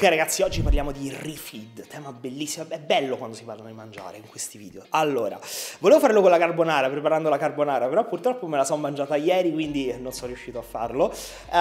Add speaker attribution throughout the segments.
Speaker 1: Ok ragazzi, oggi parliamo di refeed, tema bellissimo, è bello quando si parla di mangiare in questi video. Allora, volevo farlo con la carbonara, preparando la carbonara, però purtroppo me la sono mangiata ieri, quindi non sono riuscito a farlo. Uh,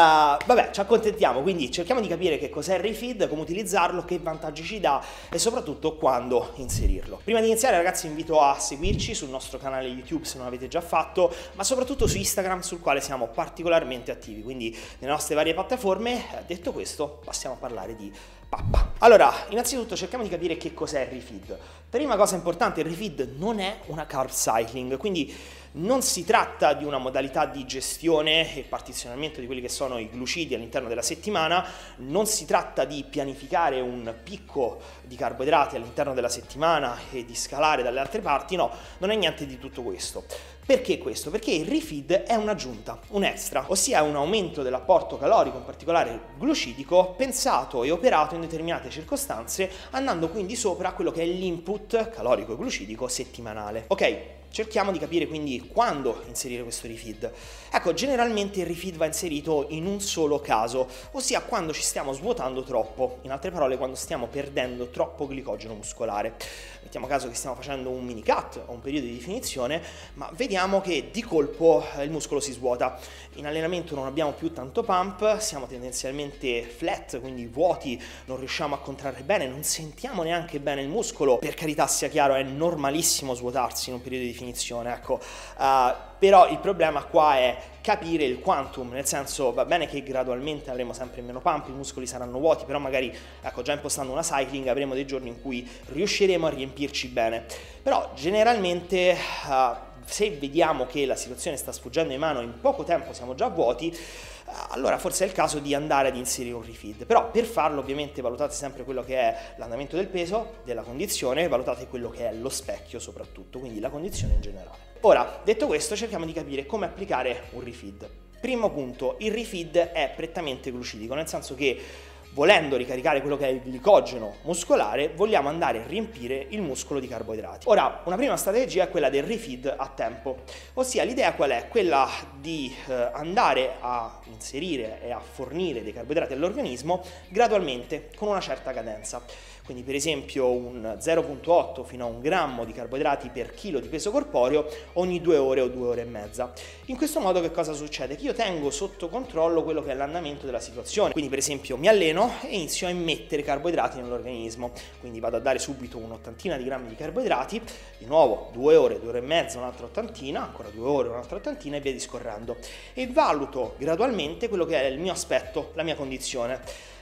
Speaker 1: vabbè, ci accontentiamo, quindi cerchiamo di capire che cos'è il refeed, come utilizzarlo, che vantaggi ci dà e soprattutto quando inserirlo. Prima di iniziare ragazzi invito a seguirci sul nostro canale YouTube se non l'avete già fatto, ma soprattutto su Instagram sul quale siamo particolarmente attivi, quindi nelle nostre varie piattaforme. Detto questo, passiamo a parlare di pappa. Allora, innanzitutto cerchiamo di capire che cos'è il refeed. Prima cosa importante, il refeed non è una carb cycling, quindi non si tratta di una modalità di gestione e partizionamento di quelli che sono i glucidi all'interno della settimana, non si tratta di pianificare un picco di carboidrati all'interno della settimana e di scalare dalle altre parti, no, non è niente di tutto questo. Perché questo? Perché il refeed è un'aggiunta, un extra, ossia un aumento dell'apporto calorico, in particolare glucidico, pensato e operato in determinate circostanze, andando quindi sopra quello che è l'input calorico e glucidico settimanale. Ok, Cerchiamo di capire quindi quando inserire questo refeed. Ecco, generalmente il refeed va inserito in un solo caso, ossia quando ci stiamo svuotando troppo, in altre parole quando stiamo perdendo troppo glicogeno muscolare. Mettiamo caso che stiamo facendo un mini cut o un periodo di definizione, ma vediamo che di colpo eh, il muscolo si svuota. In allenamento non abbiamo più tanto pump, siamo tendenzialmente flat, quindi vuoti, non riusciamo a contrarre bene, non sentiamo neanche bene il muscolo. Per carità sia chiaro, è normalissimo svuotarsi in un periodo di definizione, ecco. Uh, però il problema qua è capire il quantum, nel senso va bene che gradualmente avremo sempre meno pump, i muscoli saranno vuoti, però magari ecco, già impostando una cycling avremo dei giorni in cui riusciremo a riempirci bene. Però generalmente uh, se vediamo che la situazione sta sfuggendo in mano, in poco tempo siamo già vuoti, allora forse è il caso di andare ad inserire un refeed. Però per farlo ovviamente valutate sempre quello che è l'andamento del peso, della condizione, valutate quello che è lo specchio soprattutto, quindi la condizione in generale. Ora, detto questo, cerchiamo di capire come applicare un refeed. Primo punto, il refeed è prettamente glucidico, nel senso che volendo ricaricare quello che è il glicogeno muscolare, vogliamo andare a riempire il muscolo di carboidrati. Ora, una prima strategia è quella del refeed a tempo, ossia l'idea qual è? Quella di eh, andare a inserire e a fornire dei carboidrati all'organismo gradualmente, con una certa cadenza. Quindi per esempio un 0.8 fino a un grammo di carboidrati per chilo di peso corporeo ogni due ore o due ore e mezza. In questo modo che cosa succede? Che io tengo sotto controllo quello che è l'andamento della situazione. Quindi per esempio mi alleno e inizio a immettere carboidrati nell'organismo. Quindi vado a dare subito un'ottantina di grammi di carboidrati, di nuovo due ore, due ore e mezza, un'altra ottantina, ancora due ore, un'altra ottantina e via discorrendo. E valuto gradualmente quello che è il mio aspetto, la mia condizione.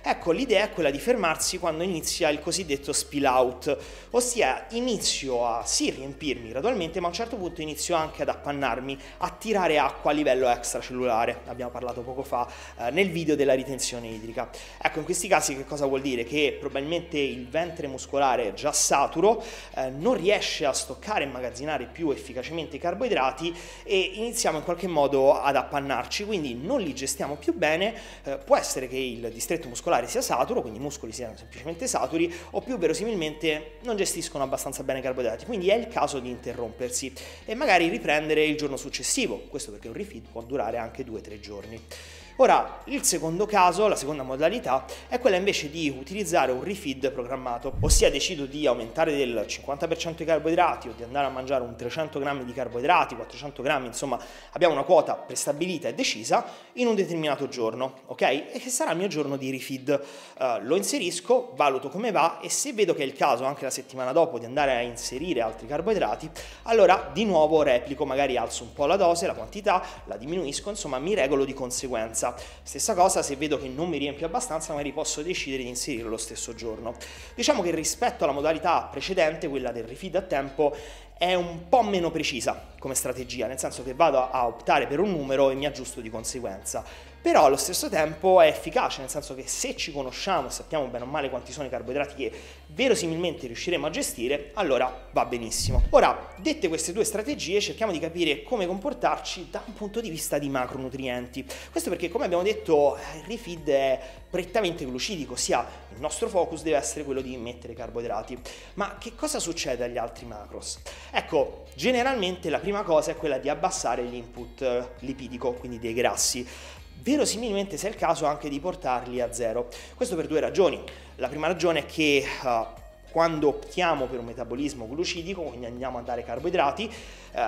Speaker 1: Ecco, l'idea è quella di fermarsi quando inizia il cosiddetto spill out, ossia inizio a sì riempirmi gradualmente, ma a un certo punto inizio anche ad appannarmi, a tirare acqua a livello extracellulare. Abbiamo parlato poco fa eh, nel video della ritenzione idrica. Ecco, in questi casi che cosa vuol dire? Che probabilmente il ventre muscolare già saturo eh, non riesce a stoccare e immagazzinare più efficacemente i carboidrati e iniziamo in qualche modo ad appannarci, quindi non li gestiamo più bene, eh, può essere che il distretto muscolare muscolare sia saturo, quindi i muscoli siano semplicemente saturi, o più verosimilmente non gestiscono abbastanza bene i carboidrati, quindi è il caso di interrompersi e magari riprendere il giorno successivo, questo perché un refeed può durare anche 2-3 giorni. Ora, il secondo caso, la seconda modalità, è quella invece di utilizzare un refeed programmato, ossia decido di aumentare del 50% i carboidrati o di andare a mangiare un 300 grammi di carboidrati, 400 grammi, insomma abbiamo una quota prestabilita e decisa in un determinato giorno, ok? E che sarà il mio giorno di refeed. Uh, lo inserisco, valuto come va e se vedo che è il caso anche la settimana dopo di andare a inserire altri carboidrati, allora di nuovo replico, magari alzo un po' la dose, la quantità, la diminuisco, insomma mi regolo di conseguenza abbastanza. Stessa cosa, se vedo che non mi riempie abbastanza, magari posso decidere di inserirlo lo stesso giorno. Diciamo che rispetto alla modalità precedente, quella del refeed a tempo, è un po' meno precisa come strategia, nel senso che vado a optare per un numero e mi aggiusto di conseguenza però allo stesso tempo è efficace, nel senso che se ci conosciamo e sappiamo bene o male quanti sono i carboidrati che verosimilmente riusciremo a gestire, allora va benissimo. Ora, dette queste due strategie, cerchiamo di capire come comportarci da un punto di vista di macronutrienti. Questo perché, come abbiamo detto, il refeed è prettamente glucidico, ossia il nostro focus deve essere quello di mettere carboidrati. Ma che cosa succede agli altri macros? Ecco, generalmente la prima cosa è quella di abbassare l'input lipidico, quindi dei grassi verosimilmente se è il caso anche di portarli a zero. Questo per due ragioni. La prima ragione è che uh, quando optiamo per un metabolismo glucidico, quindi andiamo a dare carboidrati, uh,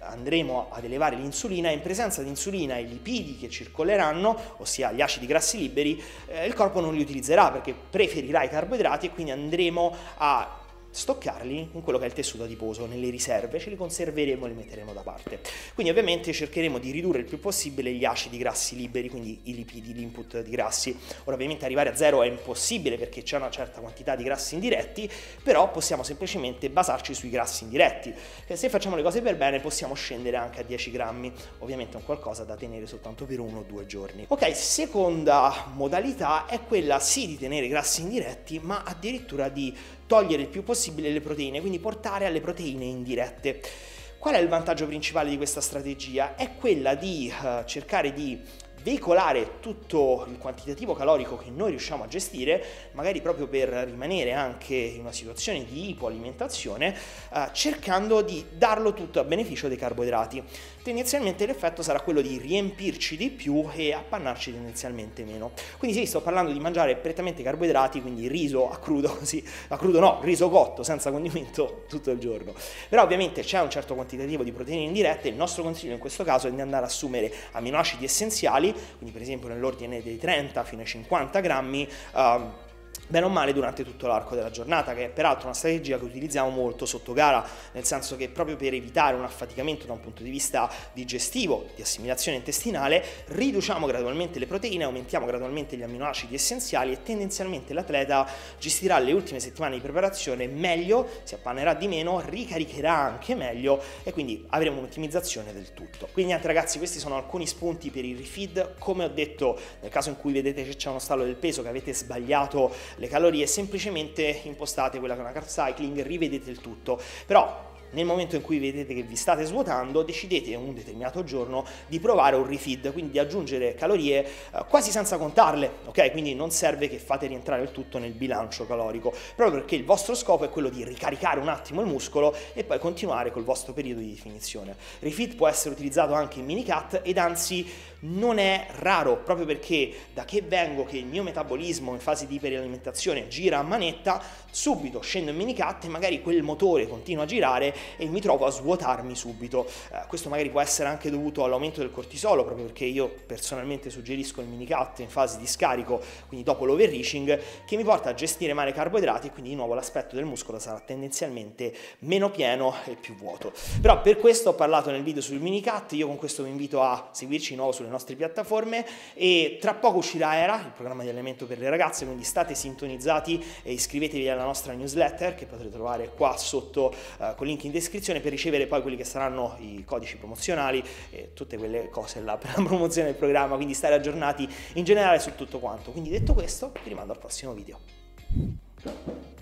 Speaker 1: andremo ad elevare l'insulina e in presenza di insulina e lipidi che circoleranno, ossia gli acidi grassi liberi, eh, il corpo non li utilizzerà perché preferirà i carboidrati e quindi andremo a stoccarli in quello che è il tessuto adiposo, nelle riserve, ce li conserveremo e li metteremo da parte. Quindi ovviamente cercheremo di ridurre il più possibile gli acidi grassi liberi, quindi i lipidi, l'input di grassi. Ora ovviamente arrivare a zero è impossibile perché c'è una certa quantità di grassi indiretti, però possiamo semplicemente basarci sui grassi indiretti. E se facciamo le cose per bene possiamo scendere anche a 10 grammi, ovviamente è un qualcosa da tenere soltanto per uno o due giorni. Ok, seconda modalità è quella sì di tenere grassi indiretti, ma addirittura di togliere il più possibile le proteine, quindi portare alle proteine indirette. Qual è il vantaggio principale di questa strategia? È quella di uh, cercare di veicolare tutto il quantitativo calorico che noi riusciamo a gestire, magari proprio per rimanere anche in una situazione di ipoalimentazione, eh, cercando di darlo tutto a beneficio dei carboidrati. Tendenzialmente l'effetto sarà quello di riempirci di più e appannarci tendenzialmente meno. Quindi sì, sto parlando di mangiare prettamente carboidrati, quindi riso a crudo, così, a crudo no, riso cotto, senza condimento tutto il giorno. Però ovviamente c'è un certo quantitativo di proteine indirette, il nostro consiglio in questo caso è di andare ad assumere aminoacidi essenziali, quindi per esempio nell'ordine dei 30 fino ai 50 grammi, uh, bene o male durante tutto l'arco della giornata, che è peraltro una strategia che utilizziamo molto sotto gara, nel senso che proprio per evitare un affaticamento da un punto di vista digestivo, di assimilazione intestinale, riduciamo gradualmente le proteine, aumentiamo gradualmente gli amminoacidi essenziali e tendenzialmente l'atleta gestirà le ultime settimane di preparazione meglio, si appannerà di meno, ricaricherà anche meglio e quindi avremo un'ottimizzazione del tutto. Quindi niente ragazzi, questi sono alcuni spunti per il refeed, come ho detto nel caso in cui vedete che c'è uno stallo del peso che avete sbagliato le calorie, semplicemente impostate quella che è una carb cycling, rivedete il tutto. Però nel momento in cui vedete che vi state svuotando, decidete un determinato giorno di provare un refeed, quindi di aggiungere calorie eh, quasi senza contarle, ok? Quindi non serve che fate rientrare il tutto nel bilancio calorico, proprio perché il vostro scopo è quello di ricaricare un attimo il muscolo e poi continuare col vostro periodo di definizione. Refeed può essere utilizzato anche in minicat ed anzi non è raro, proprio perché da che vengo che il mio metabolismo in fase di iperalimentazione gira a manetta, subito scendo in minicat e magari quel motore continua a girare e mi trovo a svuotarmi subito. Eh, questo magari può essere anche dovuto all'aumento del cortisolo, proprio perché io personalmente suggerisco il minicat in fase di scarico, quindi dopo l'overreaching, che mi porta a gestire male i carboidrati e quindi di nuovo l'aspetto del muscolo sarà tendenzialmente meno pieno e più vuoto. Però per questo ho parlato nel video sul minicat, io con questo vi invito a seguirci di nuovo sulle nostre piattaforme e tra poco uscirà ERA, il programma di allenamento per le ragazze, quindi state sintonizzati e iscrivetevi alla nostra newsletter che potrete trovare qua sotto uh, con link in descrizione per ricevere poi quelli che saranno i codici promozionali e tutte quelle cose là per la promozione del programma, quindi stare aggiornati in generale su tutto quanto. Quindi detto questo, vi rimando al prossimo video.